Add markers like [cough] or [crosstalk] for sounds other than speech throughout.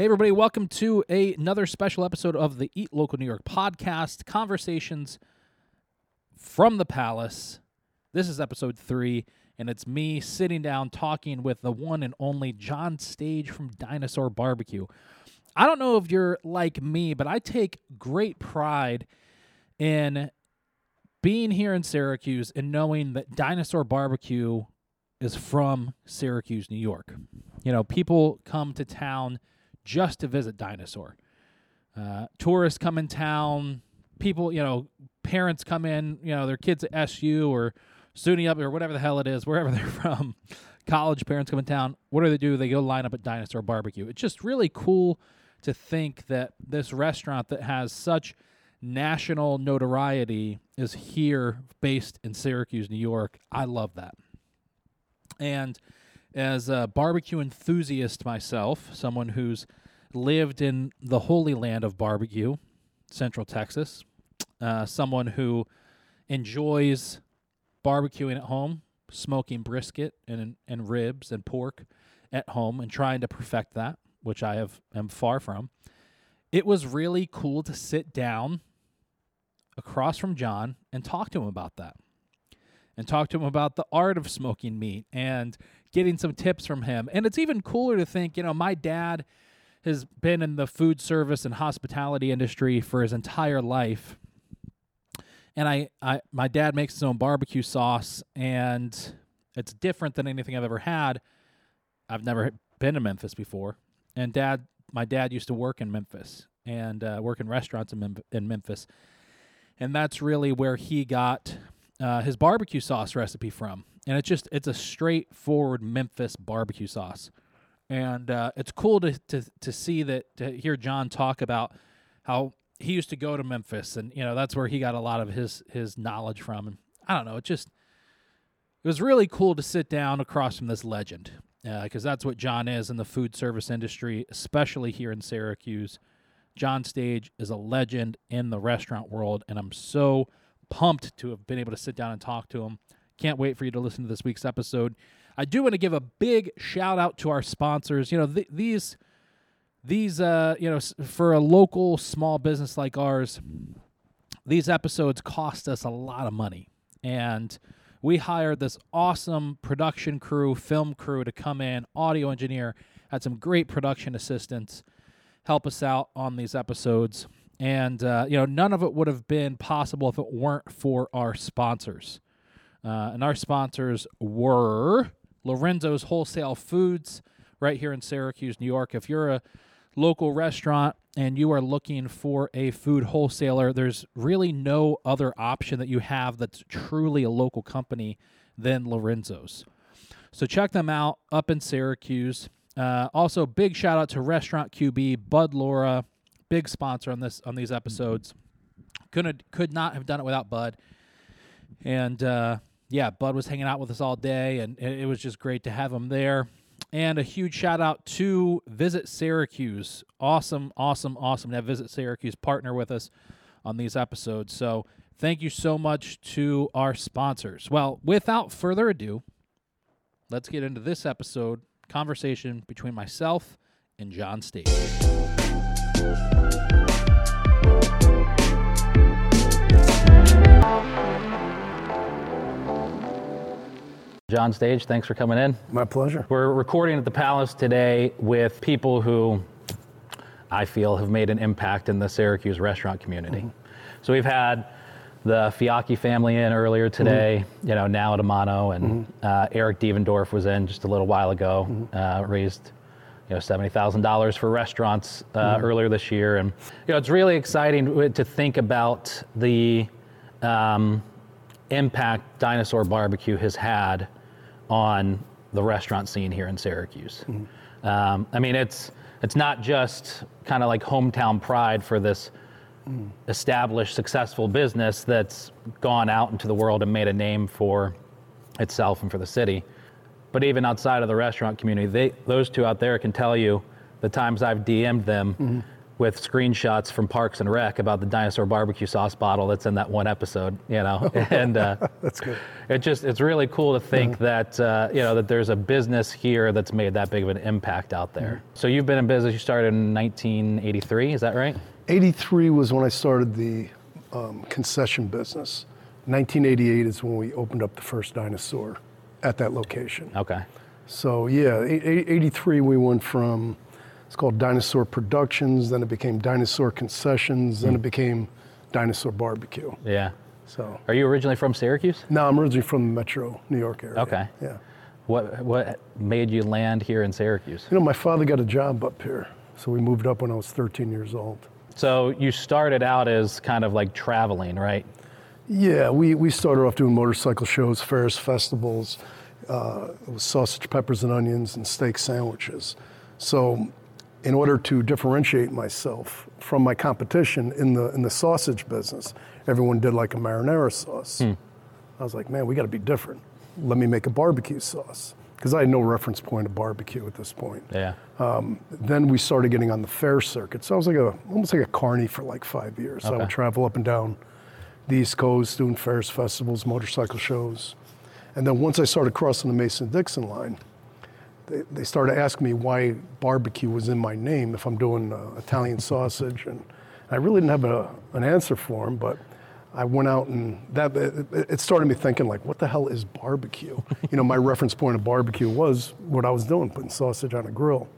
Hey, everybody, welcome to a, another special episode of the Eat Local New York podcast Conversations from the Palace. This is episode three, and it's me sitting down talking with the one and only John Stage from Dinosaur Barbecue. I don't know if you're like me, but I take great pride in being here in Syracuse and knowing that Dinosaur Barbecue is from Syracuse, New York. You know, people come to town just to visit Dinosaur. Uh, tourists come in town. People, you know, parents come in. You know, their kids at SU or SUNY up or whatever the hell it is, wherever [laughs] they're from. College parents come in town. What do they do? They go line up at Dinosaur Barbecue. It's just really cool to think that this restaurant that has such national notoriety is here based in Syracuse, New York. I love that. And as a barbecue enthusiast myself, someone who's lived in the holy land of barbecue, Central Texas, uh, someone who enjoys barbecuing at home, smoking brisket and and ribs and pork at home, and trying to perfect that, which I have am far from. It was really cool to sit down across from John and talk to him about that. And talk to him about the art of smoking meat and getting some tips from him. And it's even cooler to think, you know, my dad has been in the food service and hospitality industry for his entire life. And I, I my dad makes his own barbecue sauce and it's different than anything I've ever had. I've never been to Memphis before. And dad my dad used to work in Memphis and uh, work in restaurants in, Mem- in Memphis and that's really where he got uh, his barbecue sauce recipe from. And it's just it's a straightforward Memphis barbecue sauce, and uh, it's cool to, to to see that to hear John talk about how he used to go to Memphis, and you know that's where he got a lot of his his knowledge from. And I don't know, it just it was really cool to sit down across from this legend because uh, that's what John is in the food service industry, especially here in Syracuse. John Stage is a legend in the restaurant world, and I'm so pumped to have been able to sit down and talk to him. Can't wait for you to listen to this week's episode. I do want to give a big shout out to our sponsors. You know, th- these these uh, you know, for a local small business like ours, these episodes cost us a lot of money. And we hired this awesome production crew, film crew to come in, audio engineer, had some great production assistants help us out on these episodes. And, uh, you know, none of it would have been possible if it weren't for our sponsors. Uh, and our sponsors were Lorenzo's Wholesale Foods right here in Syracuse, New York. If you're a local restaurant and you are looking for a food wholesaler, there's really no other option that you have that's truly a local company than Lorenzo's. So check them out up in Syracuse. Uh, also, big shout out to Restaurant QB Bud Laura, big sponsor on this on these episodes. Couldn't could not have done it without Bud. And uh, yeah, Bud was hanging out with us all day, and it, was just great to have him there. And a huge shout out to Visit Syracuse. Awesome, awesome, awesome to have Visit Syracuse partner with us on these episodes. So thank you so much to our sponsors. Well, without further ado, let's get into this episode conversation between myself and John Stage. John Stage, thanks for coming in. My pleasure. We're recording at the Palace today with people who I feel have made an impact in the Syracuse restaurant community. Mm-hmm. So we've had the Fiacchi family in earlier today, mm-hmm. you know, now at a mano, and mm-hmm. uh, Eric Devendorf was in just a little while ago, mm-hmm. uh, raised, you know, $70,000 for restaurants uh, mm-hmm. earlier this year. And, you know, it's really exciting to think about the um, impact Dinosaur Barbecue has had on the restaurant scene here in Syracuse. Mm-hmm. Um, I mean, it's, it's not just kind of like hometown pride for this established, successful business that's gone out into the world and made a name for itself and for the city. But even outside of the restaurant community, they, those two out there can tell you the times I've DM'd them, mm-hmm. With screenshots from Parks and Rec about the dinosaur barbecue sauce bottle that's in that one episode, you know, [laughs] and uh, That's good. it just it's really cool to think that uh, you know that there's a business here that's made that big of an impact out there. So you've been in business. You started in 1983, is that right? 83 was when I started the um, concession business. 1988 is when we opened up the first dinosaur at that location. Okay. So yeah, eight- eight- 83 we went from it's called Dinosaur Productions, then it became Dinosaur Concessions, then it became Dinosaur Barbecue. Yeah. So Are you originally from Syracuse? No, I'm originally from the Metro New York area. Okay. Yeah. What what made you land here in Syracuse? You know, my father got a job up here, so we moved up when I was 13 years old. So you started out as kind of like traveling, right? Yeah, we, we started off doing motorcycle shows, fairs, festivals. Uh, it was sausage, peppers, and onions, and steak sandwiches. So, in order to differentiate myself from my competition in the in the sausage business, everyone did like a marinara sauce. Hmm. I was like, man, we got to be different. Let me make a barbecue sauce because I had no reference point of barbecue at this point. Yeah. Um, then we started getting on the fair circuit. So I was like a almost like a carny for like five years. I would travel up and down the East Coast doing fairs, festivals, motorcycle shows. And then once I started crossing the Mason-Dixon line, they, they started asking me why barbecue was in my name if I'm doing uh, Italian sausage. And I really didn't have a, an answer for them, but I went out and that it, it started me thinking like, what the hell is barbecue? you know, my [laughs] reference point of barbecue was what I was doing, putting sausage on a grill.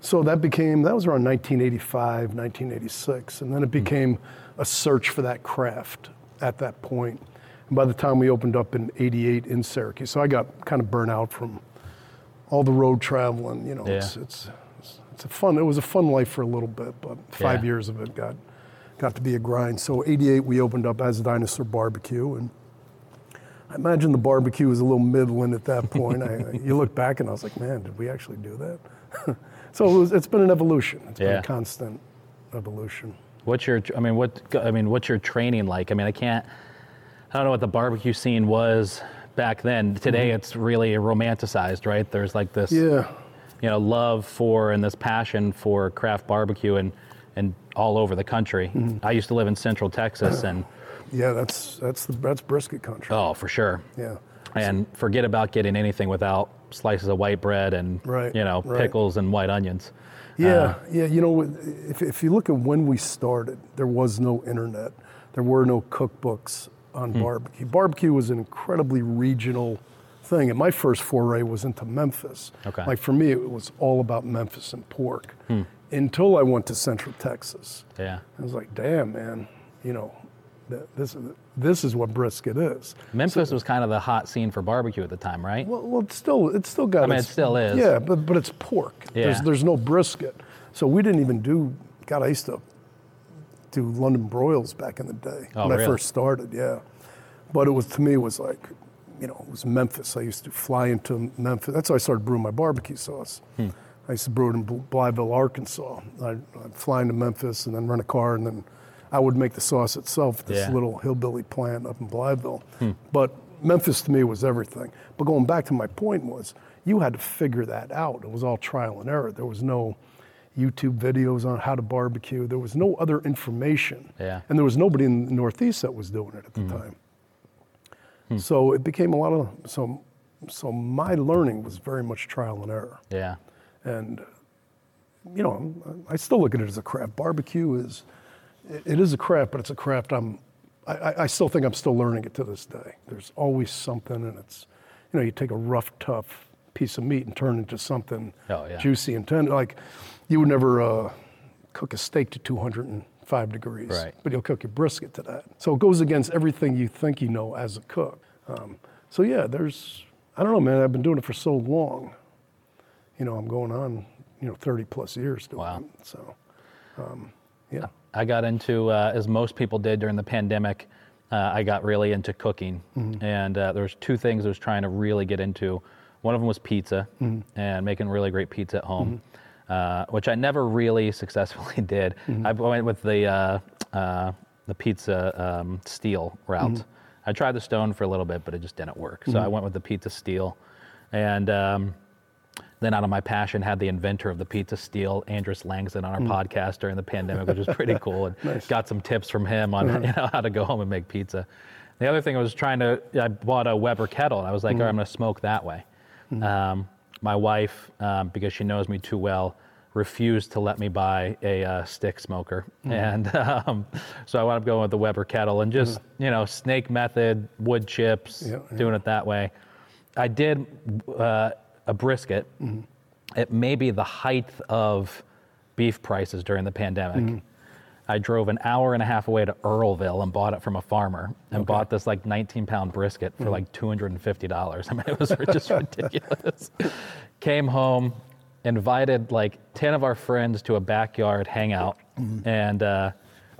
So that became, that was around 1985, 1986. And then it became a search for that craft at that point. And by the time we opened up in 88 in Syracuse, so I got kind of burnt out from all the road traveling. You know, it's, Yeah. it's, it's, it's a fun, it was a fun life for a little bit, but five Yeah. years of it got, got to be a grind. So 88, we opened up as a Dinosaur Barbecue. And I imagine the barbecue was a little middling at that point. I, [laughs] you look back and I was like, man, did we actually do that? [laughs] so it was, it's been an evolution. It's been Yeah. a constant evolution. What's your I mean what I mean what's your training like? I mean I can't I don't know what the barbecue scene was back then. Today mm-hmm. it's really romanticized, right? There's like this Yeah. you know love for and this passion for craft barbecue and and all over the country. Mm-hmm. I used to live in Central Texas [clears throat] and Yeah, that's, that's, the, that's brisket country. oh for sure. Yeah. And forget about getting anything without slices of white bread and Right, you know right. pickles and white onions. Yeah, uh, yeah. You know, if, if you look at when we started, there was no internet. There were no cookbooks on hmm. barbecue. Barbecue was an incredibly regional thing. And my first foray was into Memphis. Okay. Like for me, it was all about Memphis and pork hmm. until I went to Central Texas. Yeah. I was like, damn, man, you know, this is, this is what brisket is. Memphis was kind of the hot scene for barbecue at the time, right? Well, well, it's still it's still got. I mean, its- it still is. Yeah, but but it's pork. Yeah. There's there's no brisket, so we didn't even do. God, I used to do London broils back in the day Oh, when I first started. Yeah, but it was to me it was like, you know, it was Memphis. I used to fly into Memphis. That's how I started brewing my barbecue sauce. Hmm. I used to brew it in Bl- Blytheville, Arkansas. I'd, I'd fly into Memphis and then rent a car, and then I would make the sauce itself. This Yeah. Hmm. little hillbilly plant up in Blytheville. But Memphis to me was everything. But going back to my point was, you had to figure that out. It was all trial and error. There was no YouTube videos on how to barbecue. There was no other information. Yeah. And there was nobody in the Northeast that was doing it at the hmm. time. Hmm. So it became a lot of so. So my learning was very much trial and error. Yeah. And, you know, I still look at it as a craft. Barbecue is, it is a craft, but it's a craft I'm, I, I still think I'm still learning it to this day. There's always something, and it's, you know, you take a rough, tough piece of meat and turn it into something Oh, yeah. juicy and tender. Like, you would never uh, cook a steak to 205 degrees, Right. but you'll cook your brisket to that. So it goes against everything you think you know as a cook. Um, so yeah, there's, I don't know, man. I've been doing it for so long. You know, I'm going on, you know, 30 plus years doing Wow. it. So, um, yeah. I got into, uh, as most people did during the pandemic, uh, I got really into cooking. And uh, there was two things I was trying to really get into. One of them was pizza and making really great pizza at home, uh, which I never really [laughs] successfully [laughs] did. I went with the, uh, uh, the pizza um, steel route. I tried the stone for a little bit, but it just didn't work. So I went with the pizza steel. And um, then out of my passion had the inventor of the pizza steel Andris Lagsdin on our podcast during the pandemic which was pretty [laughs] cool and got some tips from him on you know, how to go home and make pizza. The other thing i was trying to i bought a weber kettle and i was like all right i'm going to smoke that way um, my wife um, because she knows me too well refused to let me buy a uh, stick smoker. And [laughs] um, so i wound up going with the weber kettle and just you know snake method wood chips Yeah, yeah. doing it that way. I did uh, a brisket. It may be the height of beef prices during the pandemic. I drove an hour and a half away to Earlville and bought it from a farmer and bought this like 19 pound brisket for like $250. [laughs] I mean, it was just [laughs] ridiculous. Came home, invited like 10 of our friends to a backyard hangout and uh,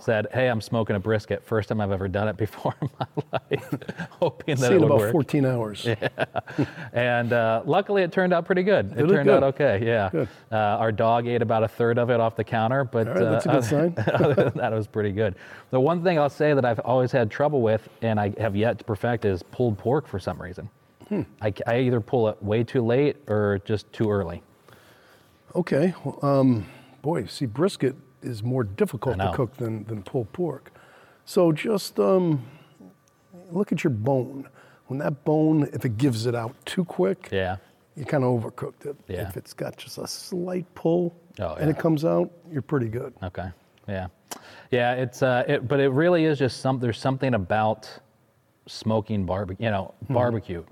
said, Hey, I'm smoking a brisket. First time I've ever done it before [laughs] in my life. [laughs] Hoping that it would about work. 14 hours. [laughs] Yeah. And uh, luckily, it turned out pretty good. It, did turned good. out okay. Yeah. Good. Uh, our dog ate about a third of it off the counter, but All right, that's a uh, good sign. other than that, it was pretty good. The one thing I'll say that I've always had trouble with, and I have yet to perfect, is pulled pork for some reason. Hmm. I, I either pull it way too late or just too early. Okay. Well, um, boy, see, brisket is more difficult to cook than, than pulled pork. So just um, look at your bone. When that bone, if it gives it out too quick, Yeah. you kind of overcooked it. Yeah. If it's got just a slight pull Oh, and it comes out, you're pretty good. Okay. Yeah. Yeah. It's uh, it, but it really is just some. There's something about smoking barbecue. You know, barbecue,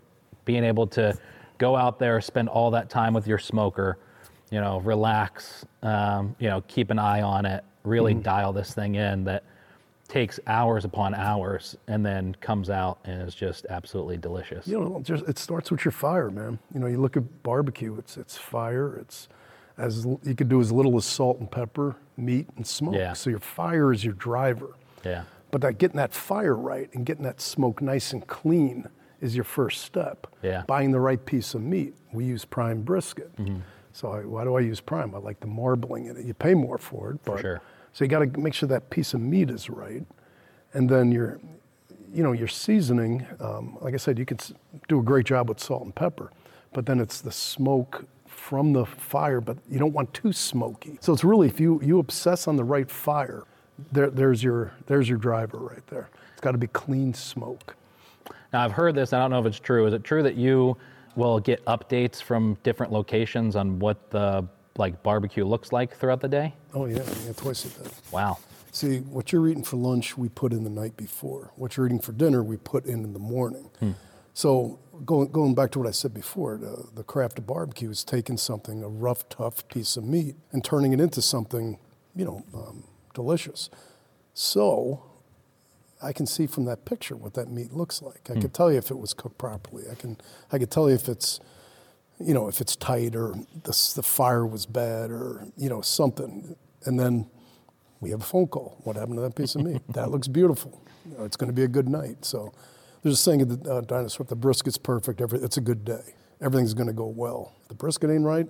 being able to go out there, spend all that time with your smoker, you know, relax, um, you know, keep an eye on it, really dial this thing in. That takes hours upon hours, and then comes out and is just absolutely delicious. You know, just it starts with your fire, man. You know, you look at barbecue; it's it's fire. It's as you could do as little as salt and pepper, meat and smoke. Yeah. So your fire is your driver. Yeah. But that getting that fire right and getting that smoke nice and clean is your first step. Yeah. Buying the right piece of meat. We use prime brisket. Mm-hmm. So I, why do I use prime? I like the marbling in it. You pay more for it, but sure. so you got to make sure that piece of meat is right, and then your, you know, your seasoning. Um, like I said, you can do a great job with salt and pepper, but then it's the smoke from the fire. But you don't want too smoky. So it's really if you you obsess on the right fire, there, there's your there's your driver right there. It's got to be clean smoke. Now I've heard this. I don't know if it's true. Is it true that you will get updates from different locations on what the like barbecue looks like throughout the day? Oh yeah, yeah, twice a day. Wow. See, what you're eating for lunch, we put in the night before. What you're eating for dinner, we put in in the morning. So going going back to what I said before, the, the craft of barbecue is taking something, a rough, tough piece of meat, and turning it into something, you know, um, delicious. So I can see from that picture what that meat looks like. I could tell you if it was cooked properly. I can I could tell you if it's you know if it's tight or the, the fire was bad or you know something. And then we have a phone call. What happened to that piece of meat? [laughs] that looks beautiful. You know, it's going to be a good night. So there's a saying at the uh, dinosaur: the brisket's perfect, every, it's a good day. Everything's going to go well. If the brisket ain't right,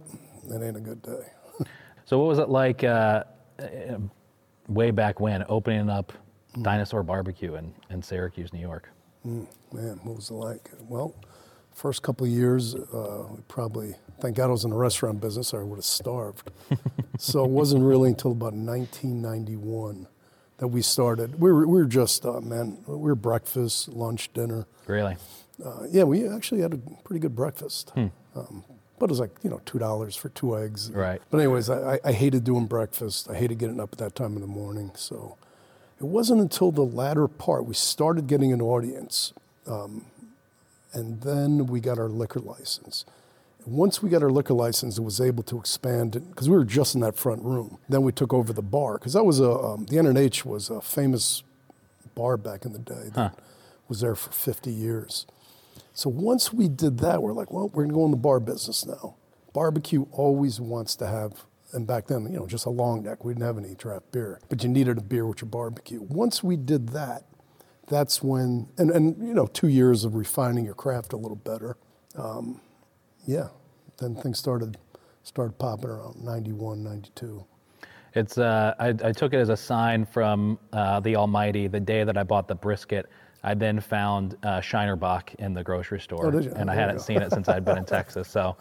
it ain't a good day. [laughs] So what was it like uh, uh, way back when opening up Dinosaur Barbecue in, in Syracuse, New York? Man, what was it like? Well, first couple of years, uh, we probably, thank God I was in the restaurant business or I would have starved. [laughs] so it wasn't really until about 1991 that we started. We were, we were just, uh, man, we were breakfast, lunch, dinner. Really? Uh, yeah, we actually had a pretty good breakfast. Um, but it was like, you know, $2 for two eggs. Right. But, anyways, I, I- I hated doing breakfast. I hated getting up at that time in the morning. So it wasn't until the latter part we started getting an audience. Um, and then we got our liquor license. Once we got our liquor license, it was able to expand because we were just in that front room. Then we took over the bar because that was a um, the NNH was a famous bar back in the day that was there for 50 years. So once we did that, we're like, well, we're gonna go in the bar business now. Barbecue always wants to have, and back then, you know, just a long neck. We didn't have any draft beer, but you needed a beer with your barbecue. Once we did that, that's when, and, and you know, two years of refining your craft a little better. Um, yeah, then things started started popping around 91, 92. It's uh, I, I took it as a sign from uh, the Almighty the day that I bought the brisket I then found uh, Shiner Bock in the grocery store, Oh, and I hadn't go. seen it since I'd been in [laughs] Texas. So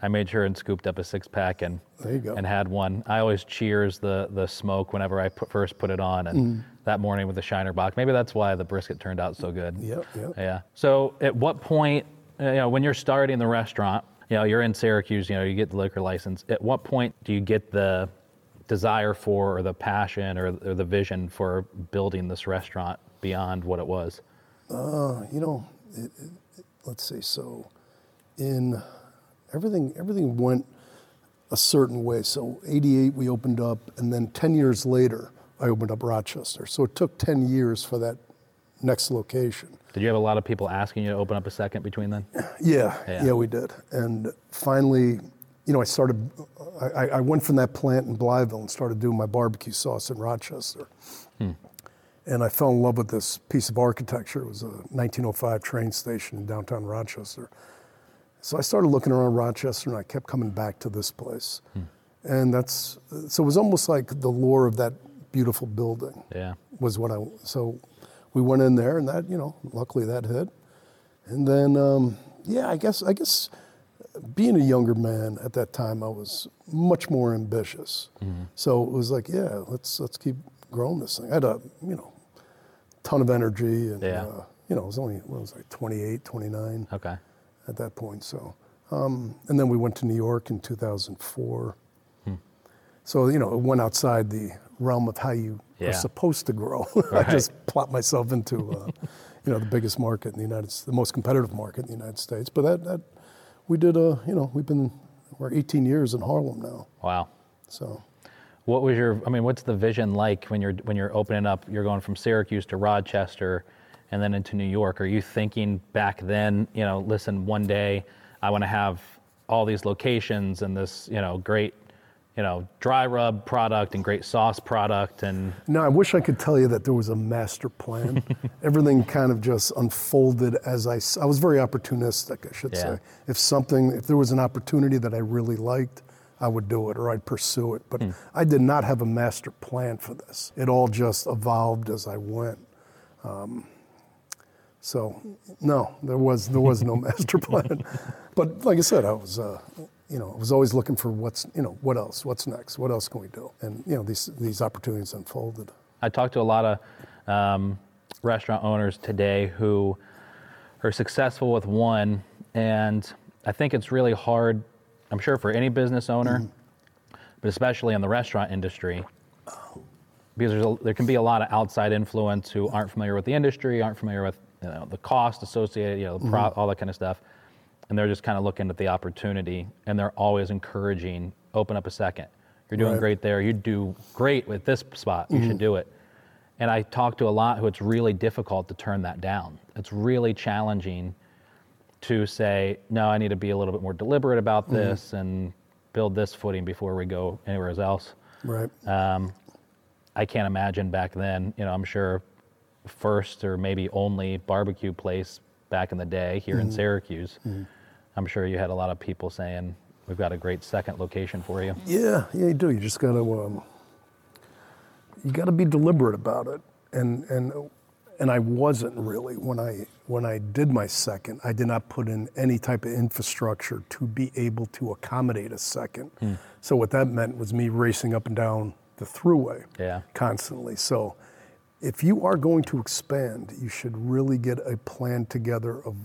I made sure and scooped up a six pack and There you go. and had one. I always cheers the the smoke whenever I put, first put it on, and Mm. that morning with the Shiner Bock, maybe that's why the brisket turned out so good. Yep, yep. Yeah. So at what point, you know, when you're starting the restaurant, you know, you're in Syracuse, you know, you get the liquor license. At what point do you get the desire for, or the passion, or, or the vision for building this restaurant beyond what it was? Uh, you know, it, it, let's see. So, in everything, everything went a certain way. So, '88 we opened up, and then 10 years later I opened up Rochester. So it took 10 years for that next location. Did you have a lot of people asking you to open up a second between then? [laughs] Yeah, Yeah. yeah, we did. And finally, you know, I started, I, I- I went from that plant in Blytheville and started doing my barbecue sauce in Rochester. And I fell in love with this piece of architecture. It was a 1905 train station in downtown Rochester. So I started looking around Rochester and I kept coming back to this place. And that's, so it was almost like the lore of that beautiful building Yeah. was what I so we went in there and that you know luckily that hit and then um, yeah I guess I guess being a younger man at that time I was much more ambitious so it was like yeah let's let's keep growing this thing I had a you know ton of energy and Yeah. uh, you know I was only what was I 28 29 Okay. at that point. So, um, and then we went to New York in 2004. So you know, it went outside the realm of how you Yeah. are supposed to grow. [laughs] I just plopped myself into, uh, you know, the biggest market in the United, S- the most competitive market in the United States. But that, that we did, uh, you know, we've been we're 18 years in Harlem now. Wow. So What was your? I mean, what's the vision like when you're when you're opening up? You're going from Syracuse to Rochester, and then into New York. Are you thinking back then? You know, listen, one day I want to have all these locations and this, you know, great, you know, dry rub product and great sauce product, and No, I wish I could tell you that there was a master plan. [laughs] Everything kind of just unfolded as I I was very opportunistic, I should Yeah. say. If something, if there was an opportunity that I really liked, I would do it or I'd pursue it. But I did not have a master plan for this. It all just evolved as I went. Um, so, no, there was there was no [laughs] master plan. But like I said, I was, uh, you know, I was always looking for what's, you know, what else, what's next, what else can we do, and you know, these these opportunities unfolded. I talked to a lot of um, restaurant owners today who are successful with one, and I think it's really hard. I'm sure for any business owner, mm. but especially in the restaurant industry, because there's a, there can be a lot of outside influence who aren't familiar with the industry, aren't familiar with you know, the cost associated, you know, the pro, mm-hmm. all that kind of stuff, and they're just kind of looking at the opportunity, and they're always encouraging, open up a second. You're doing Right. great there. You do great with this spot. You should mm-hmm. do it. And I talk to a lot who it's really difficult to turn that down. It's really challenging to say, no, I need to be a little bit more deliberate about mm-hmm. this and build this footing before we go anywhere else. Right. Um, I can't imagine back then, you know, I'm sure first or maybe only barbecue place back in the day here in mm-hmm. Syracuse. Mm-hmm. I'm sure you had a lot of people saying, we've got a great second location for you. Yeah, yeah, you do. You just got to, um, you got to be deliberate about it. And and and I wasn't really when I when I did my second. I did not put in any type of infrastructure to be able to accommodate a second. So what that meant was me racing up and down the Thruway Yeah. constantly. So if you are going to expand, you should really get a plan together of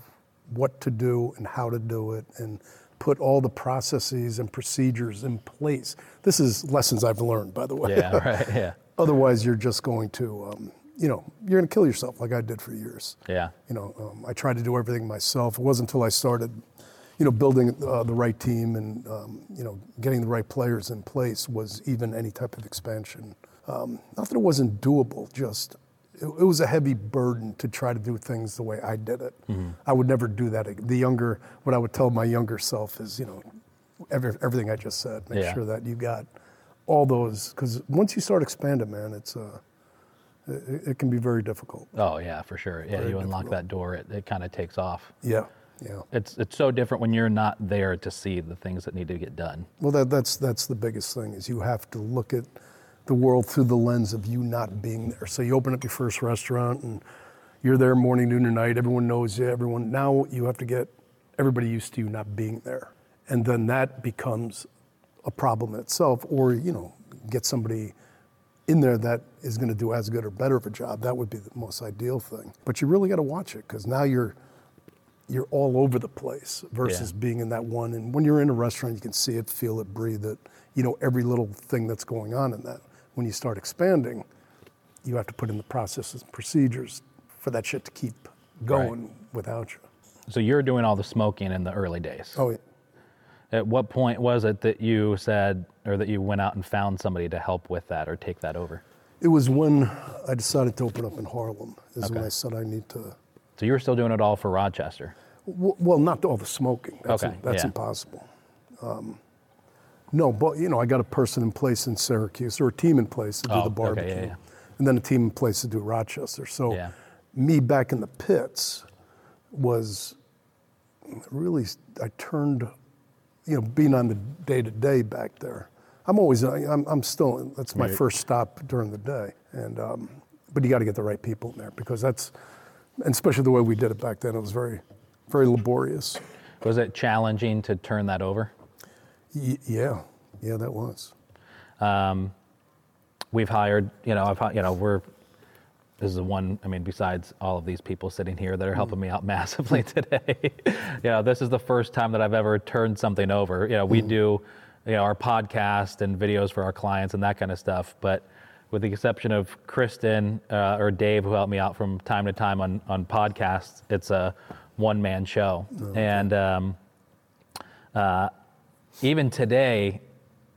what to do and how to do it and put all the processes and procedures in place. This is lessons I've learned, by the way. Yeah, right. Yeah. [laughs] Otherwise, you're just going to, um, you know, you're going to kill yourself like I did for years. Yeah. You know, um, I tried to do everything myself. It wasn't until I started, you know, building uh, the right team and, um, you know, getting the right players in place was even any type of expansion. Um, not that it wasn't doable, just it, it was a heavy burden to try to do things the way I did it. I would never do that. The younger, what I would tell my younger self is, you know, every, everything I just said. Make Yeah. sure that you got all those, because once you start expanding, man, it's uh, it, it can be very difficult. Oh, yeah, for sure. Yeah, Very you unlock difficult. that door, it, it kind of takes off. Yeah, yeah. It's, it's so different when you're not there to see the things that need to get done. Well, that, that's that's the biggest thing is you have to look at the world through the lens of you not being there. So you open up your first restaurant, and You're there morning, noon, and night. Everyone knows you. Everyone now you have to get everybody used to you not being there, and then that becomes a problem in itself. Or you know, get somebody in there that is going to do as good or better of a job. That would be the most ideal thing. But you really got to watch it because now you're you're all over the place versus Yeah. being in that one. And when you're in a restaurant, you can see it, feel it, breathe it. You know every little thing that's going on in that. When you start expanding, you have to put in the processes and procedures for that shit to keep going without you. So you're doing all the smoking in the early days. Oh, yeah. At what point was it that you said, or that you went out and found somebody to help with that or take that over? It was when I decided to open up in Harlem. Is when I said I need to. So you were still doing it all for Rochester. w- Well, not all the smoking. That's, Okay, that's yeah. impossible. Um, no, but you know, I got a person in place in Syracuse or a team in place to do Oh, the okay, barbecue, yeah, yeah. and then a team in place to do Rochester. So, me back in the pits was really I turned, you know, being on the day to day back there. I'm always I'm, I'm still that's my Right. first stop during the day, and um, but you got to get the right people in there because that's, and especially the way we did it back then, it was very, very laborious. Was it challenging to turn that over? Y- yeah, yeah, that was. We've hired, you know, I've, you know, we're, is the one, I mean, besides all of these people sitting here that are helping me out [laughs] massively today, [laughs] you know, this is the first time that I've ever turned something over. You know, we do, you know, our podcast and videos for our clients and that kind of stuff, but with the exception of Kristen uh, or Dave, who help me out from time to time on, on podcasts, it's a one man show. And, um, uh, even today,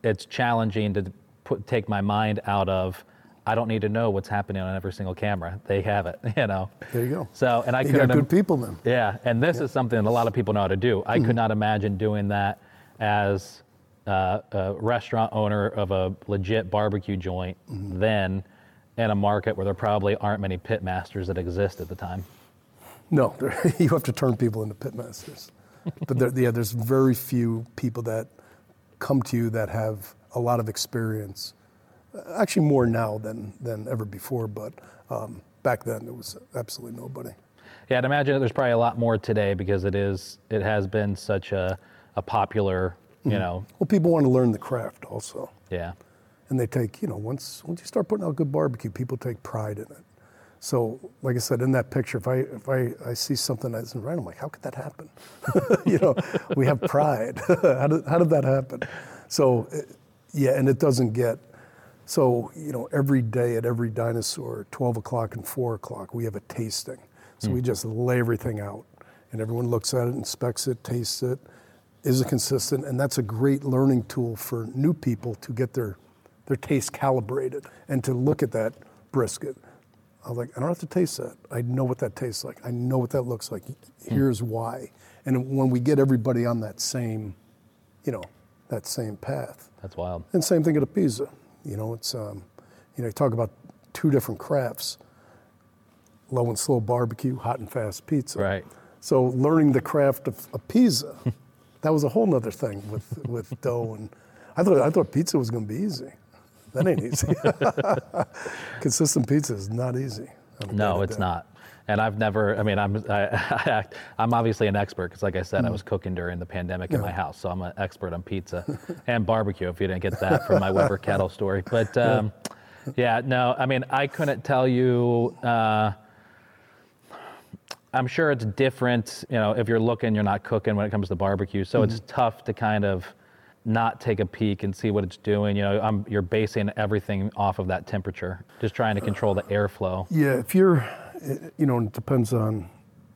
it's challenging to put, take my mind out of. I don't need to know what's happening on every single camera. They have it, [laughs] you know. There you go. So, and I couldn't. got good people then. Yeah, and this is something a lot of people know how to do. I Mm-hmm. could not imagine doing that as uh, a restaurant owner of a legit barbecue joint Mm-hmm. then in a market where there probably aren't many pit masters that exist at the time. No, [laughs] you have to turn people into pitmasters. [laughs] but there, yeah, there's very few people that come to you that have a lot of experience. Actually, more now than than ever before. But um, back then, there was absolutely nobody. Yeah, I'd imagine there's probably a lot more today because it is it has been such a, a popular, you know, Well, people want to learn the craft also, yeah. and they take you know once once you start putting out good barbecue, people take pride in it. So, like I said, in that picture, if I if I, I see something that isn't right, I'm like, how could that happen? [laughs] you know, we have pride. [laughs] how did how did that happen? So, it, yeah, and it doesn't get. So, you know, every day at every dinosaur, 12 o'clock and 4 o'clock, we have a tasting. So hmm. we just lay everything out, and everyone looks at it, inspects it, tastes it. Is it consistent? And that's a great learning tool for new people to get their their taste calibrated and to look at that brisket. I was like, I don't have to taste that. I know what that tastes like. I know what that looks like. Hmm. Here's why. And when we get everybody on that same, you know, that same path. That's wild. And same thing at a pizza. You know, it's um, you know, you talk about two different crafts. Low and slow barbecue, hot and fast pizza. Right. So learning the craft of a pizza, [laughs] that was a whole other thing with, with [laughs] dough and I thought I thought pizza was gonna be easy. That ain't easy. [laughs] Consistent pizza is not easy. No, it's day-to-day. not. And I've never. I mean, I'm. [laughs] I, I'm obviously an expert because, like I said, I was cooking during the pandemic in my house, so I'm an expert on pizza [laughs] and barbecue. If you didn't get that from my Weber [laughs] kettle story, but um, yeah, no. I mean, I couldn't tell you. Uh, I'm sure it's different. You know, if you're looking, you're not cooking when it comes to barbecue, so it's tough to kind of not take a peek and see what it's doing. You know, I'm, you're basing everything off of that temperature, just trying to control the airflow. Yeah, if you're, you know, it depends on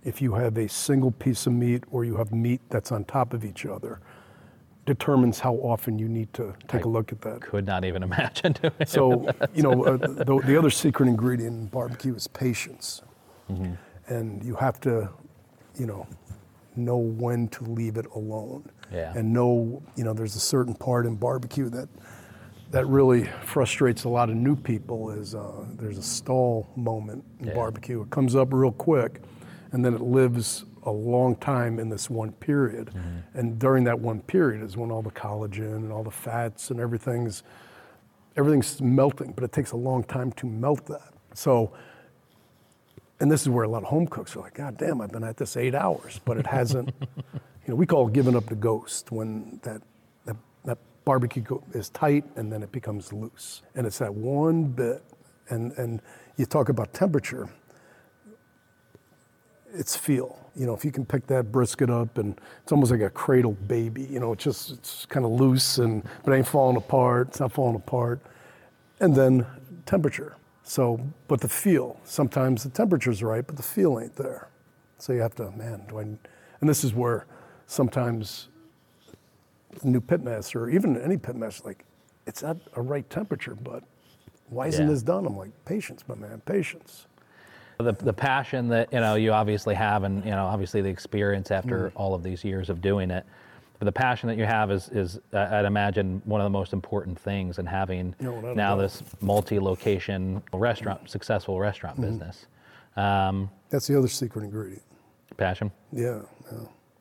if you have a single piece of meat or you have meat that's on top of each other, determines how often you need to take a look at that. could not even [laughs] imagine doing. So, you know, uh, the, the other secret ingredient in barbecue is patience. And you have to, you know, know when to leave it alone. Yeah. And know, you know, there's a certain part in barbecue that that really frustrates a lot of new people is uh, there's a stall moment in Yeah. barbecue. It comes up real quick, and then it lives a long time in this one period. And during that one period is when all the collagen and all the fats and everything's everything's melting, but it takes a long time to melt that. So and this is where a lot of home cooks are like, God damn, I've been at this eight hours, but it hasn't. [laughs] you know, we call it giving up the ghost when that barbecue is tight and then it becomes loose, and it's that one bit. And and you talk about temperature. It's feel. You know, if you can pick that brisket up and it's almost like a cradle baby. You know, it's just it's kind of loose and but it ain't falling apart. It's not falling apart. And then temperature. So, but the feel. Sometimes the temperature's right, but the feel ain't there. So you have to, man, do I? And this is where sometimes new pitmaster, or even any pitmaster, like it's at a right temperature, but why isn't Yeah. this done? I'm like, patience, my man, patience. The, the passion that you know you obviously have, and you know obviously the experience after Mm. all of these years of doing it. But the passion that you have is, is uh, I'd imagine one of the most important things in having No, now doubt. this multi-location restaurant, successful restaurant Mm-hmm. business. Um, That's the other secret ingredient. passion. Yeah, yeah.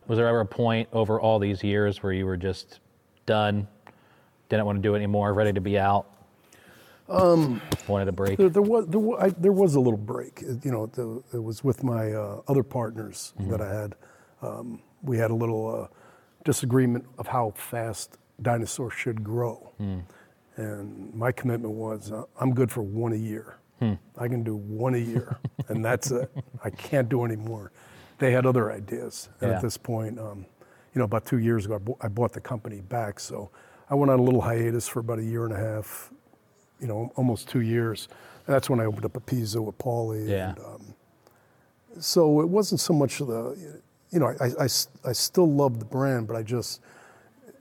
Was there ever a point over all these years where you were just done, didn't want to do it anymore, ready to be out? Um, wanted a break. There, there was there was, I, there was a little break. It- you know, the, it was with my uh, other partners that I had. Um, we had a little uh, disagreement of how fast dinosaurs should grow, and my commitment was uh, I'm good for one a year. I can do one a year, and that's it. [laughs] I can't do any more. They had other ideas, and Yeah. at this point, um, you know, about two years ago, I bou- I bought the company back. So I went on a little hiatus for about a year and a half, you know, almost two years. And that's when I opened up Apizza with Paulie. Yeah. And, um, so it wasn't so much the, you know, I, I, I still loved the brand, but I just,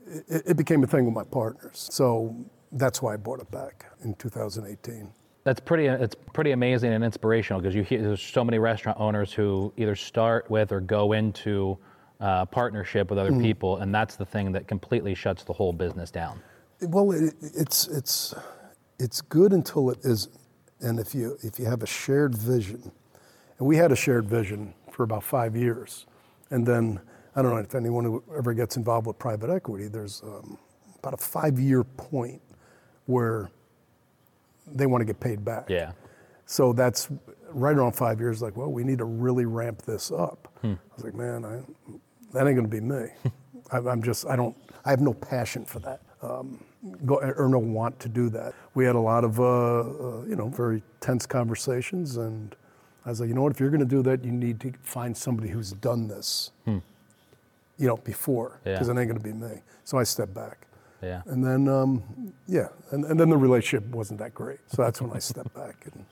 it, it became a thing with my partners. So that's why I bought it back in 2018. That's pretty. It's pretty amazing and inspirational because you hear there's so many restaurant owners who either start with or go into uh, partnership with other people, and that's the thing that completely shuts the whole business down. Well, it, it's it's it's good until it isn't, and if you if you have a shared vision, and we had a shared vision for about five years, and then I don't know if anyone who ever gets involved with private equity. There's um, about a five-year point where they want to get paid back. Yeah. So that's right around five years. Like, well, we need to really ramp this up. Hmm. I was like, man, I, that ain't going to be me. [laughs] I, I'm just, I don't, I have no passion for that, um, go, or no want to do that. We had a lot of, uh, uh, you know, very tense conversations, and I was like, you know what? If you're going to do that, you need to find somebody who's done this, you know, before, Hmm. Yeah. because it ain't going to be me. So I stepped back. Yeah. And then, um, yeah, and, and then the relationship wasn't that great. So that's when I stepped [laughs] back. And,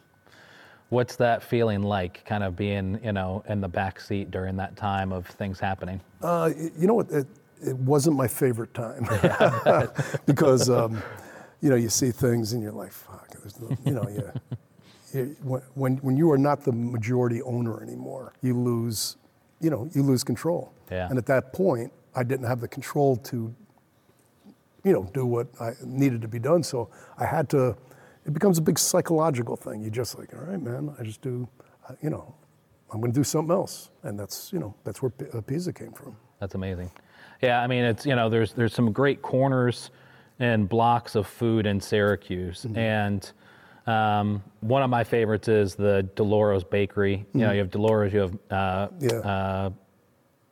What's that feeling like, kind of being, you know, in the back seat during that time of things happening? Uh, you know what? It, it wasn't my favorite time [laughs] [laughs] because um, you know you see things and you're like, fuck. There's no, you know, yeah. When- when when you are not the majority owner anymore, you lose, you know, you lose control. Yeah. And at that point, I didn't have the control to, you know, do what I needed to be done. So I had to. It becomes a big psychological thing. You just like, all right, man. I just do, uh, you know, I'm going to do something else, and that's you know that's where uh, Pizza came from. That's amazing. Yeah, I mean, it's you know, there's there's some great corners and blocks of food in Syracuse, and um, one of my favorites is the Dolores Bakery. You know, you have Dolores, you have uh, Yeah. uh,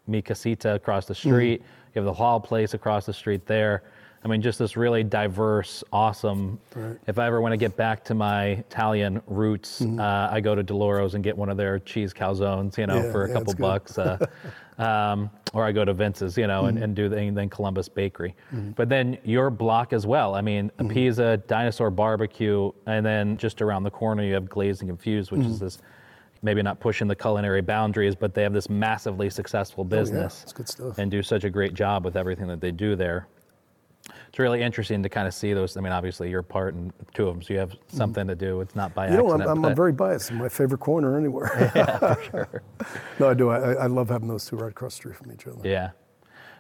Mi Casita across the street, you have the Hall Place across the street there. I mean, just this really diverse, awesome. Right. If I ever want to get back to my Italian roots, uh, I go to Dolores and get one of their cheese calzones, you know, Yeah, for a yeah, couple bucks. Uh, [laughs] um, or I go to Vince's, you know, and, and do the and then Columbus Bakery. But then your block as well. I mean, Apizza, Dinosaur Barbecue, and then just around the corner you have Glazed and Confused, which is this maybe not pushing the culinary boundaries, but they have this massively successful business good stuff. and do such a great job with everything that they do there. It's really interesting to kind of see those. I mean, obviously you're part in two of them, so you have something to do. It's not by You know, I'm. I'm, I'm very biased. My favorite corner anywhere. [laughs] yeah, for [laughs] sure. no, I do. I, I love having those two right across the street from each other. Yeah.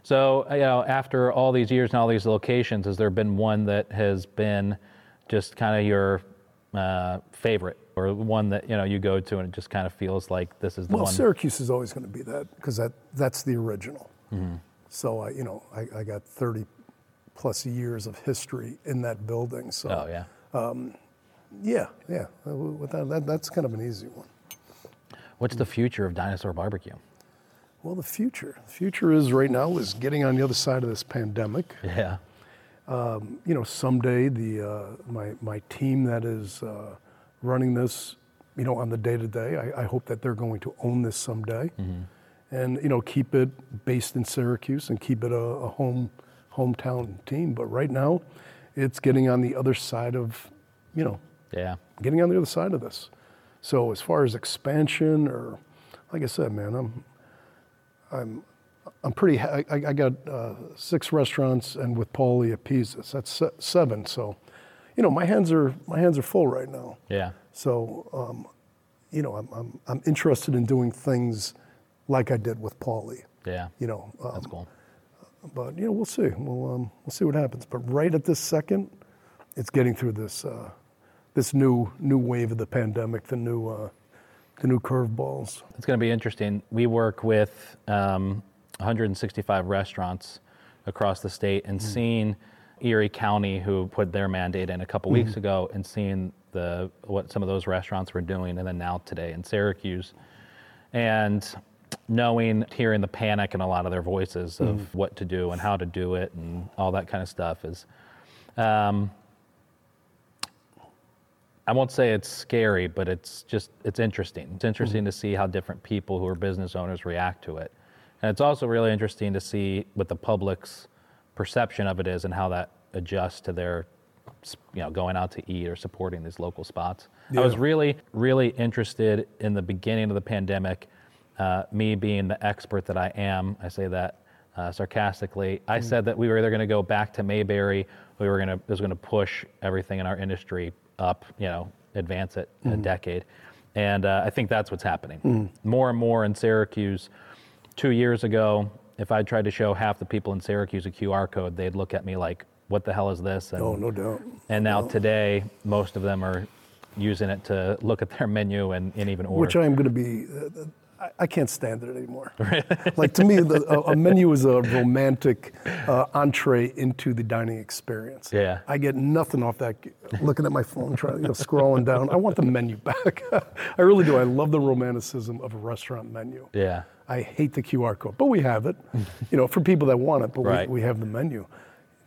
So, uh, you know, after all these years and all these locations, has there been one that has been just kind of your uh, favorite or one that, you know, you go to and it just kind of feels like this is the Well, one? Well, Syracuse is always going to be that because that, that's the original. Mm-hmm. So, I, you know, I, I got 30 plus years of history in that building. So, Oh, yeah. yeah, yeah. Uh, that, that, that's kind of an easy one. What's the future of Dinosaur Barbecue? Well, the future. The future is right now is getting on the other side of this pandemic. Yeah. You know, someday the uh, my my team that is uh, running this, you know, on the day to day, I hope that they're going to own this someday, and you know, keep it based in Syracuse and keep it a, a home hometown team. But right now, it's getting on the other side of, you know, Yeah. getting on the other side of this. So as far as expansion or, like I said, man, I'm, I'm, I'm pretty. I, I got uh, six restaurants, and with Paulie at Pisa's, that's seven. So, you know, my hands are my hands are full right now. Yeah. So, um, you know, I'm, I'm I'm interested in doing things like I did with Paulie. Yeah. You know, um, That's cool. But you know, we'll see. We'll um, we'll see what happens. But right at this second, it's getting through this uh, this new new wave of the pandemic, the new uh, the new curveballs. It's going to be interesting. We work with um, 165 restaurants across the state and seeing Erie County, who put their mandate in a couple weeks ago, and seeing the what some of those restaurants were doing, and then now today in Syracuse, and knowing, hearing the panic in a lot of their voices of what to do and how to do it and all that kind of stuff is. Um, I won't say it's scary, but it's just it's interesting. It's interesting to see how different people who are business owners react to it. And it's also really interesting to see what the public's perception of it is and how that adjusts to their you know going out to eat or supporting these local spots. I was really really interested in the beginning of the pandemic uh, me being the expert that I am, I say that uh, sarcastically. I said that we were either going to go back to Mayberry, we were going to was going to push everything in our industry up, you know, advance it a decade, and uh, I think that's what's happening. More and more in Syracuse. Two years ago, if I tried to show half the people in Syracuse a QR code, they'd look at me like, "What the hell is this?" And Oh, no doubt. and now today, most of them are using it to look at their menu and, and even order. Which I am going to be. Uh, I, I can't stand it anymore. [laughs] like to me, the, a, a menu is a romantic uh, entree into the dining experience. Yeah. I get nothing off that. Looking at my phone, trying, you know, scrolling down. I want the menu back. [laughs] I really do. I love the romanticism of a restaurant menu. yeah. I hate the QR code, but we have it, you know, for people that want it, but Right. we, we have the menu.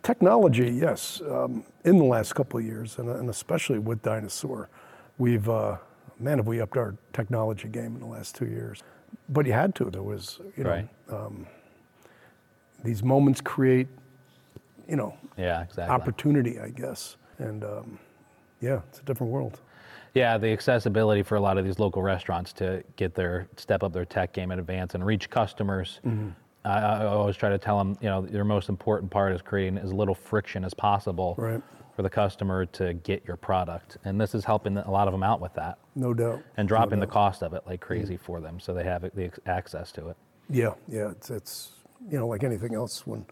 Technology, yes, um, in the last couple of years, and, and especially with Dinosaur, we've, uh, man, have we upped our technology game in the last two years. But you had to. There was, you know, Right. these moments create, you know, Yeah. Exactly. opportunity, I guess. And um, yeah, it's a different world. Yeah, the accessibility for a lot of these local restaurants to get their step up their tech game in advance and reach customers. Mm-hmm. I, I always try to tell them, you know, your most important part is creating as little friction as possible Right. For the customer to get your product, and this is helping a lot of them out with that No doubt. and No dropping the cost of it like crazy mm-hmm. for them, so they have the access to it. Yeah, yeah, it's, it's you know like anything else when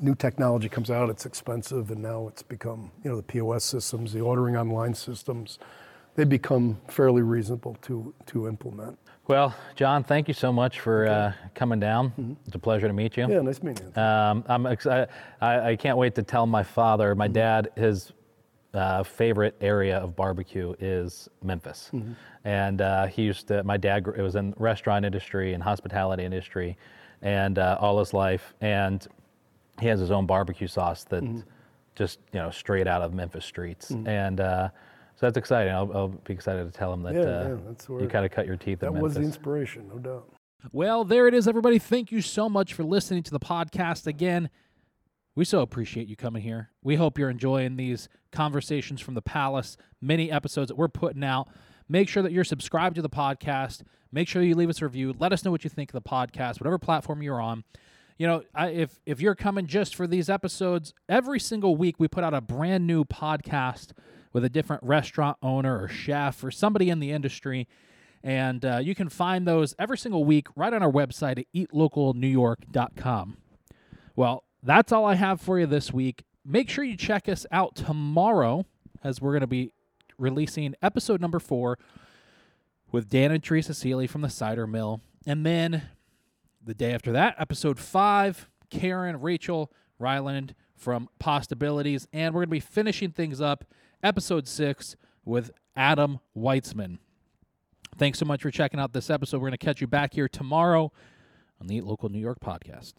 new technology comes out, it's expensive, and now it's become you know the POS systems, the ordering online systems, they become fairly reasonable to to implement. Well, John, thank you so much for uh, coming down. It's a pleasure to meet you. Yeah, nice meeting you. Um, I'm excited. I, I can't wait to tell my father, my dad, his uh, favorite area of barbecue is Memphis, and uh, he used to. My dad it was in restaurant industry and hospitality industry, and uh, all his life, and he has his own barbecue sauce that just you know straight out of Memphis streets, and. So that's exciting. I'll, I'll be excited to tell him that Yeah, uh, yeah, that's you kind of cut your teeth that in was the inspiration, no doubt. Well, there it is, everybody. Thank you so much for listening to the podcast again. We so appreciate you coming here. We hope you're enjoying these conversations from the palace, many episodes that we're putting out. Make sure that you're subscribed to the podcast. Make sure you leave us a review. Let us know what you think of the podcast, whatever platform you're on. You know, I, if if you're coming just for these episodes, every single week we put out a brand new podcast with a different restaurant owner or chef or somebody in the industry. And uh, you can find those every single week right on our website at eatlocalnewyork.com. Well, that's all I have for you this week. Make sure you check us out tomorrow as we're going to be releasing episode number four with Dan and Teresa Seeley from the Cider Mill. And then the day after that, episode five, Karyn, Rachel, Ryland from Pastabilities. And we're going to be finishing things up, episode six, with Adam Weitsman. Thanks so much for checking out this episode. We're going to catch you back here tomorrow on the Local New York podcast.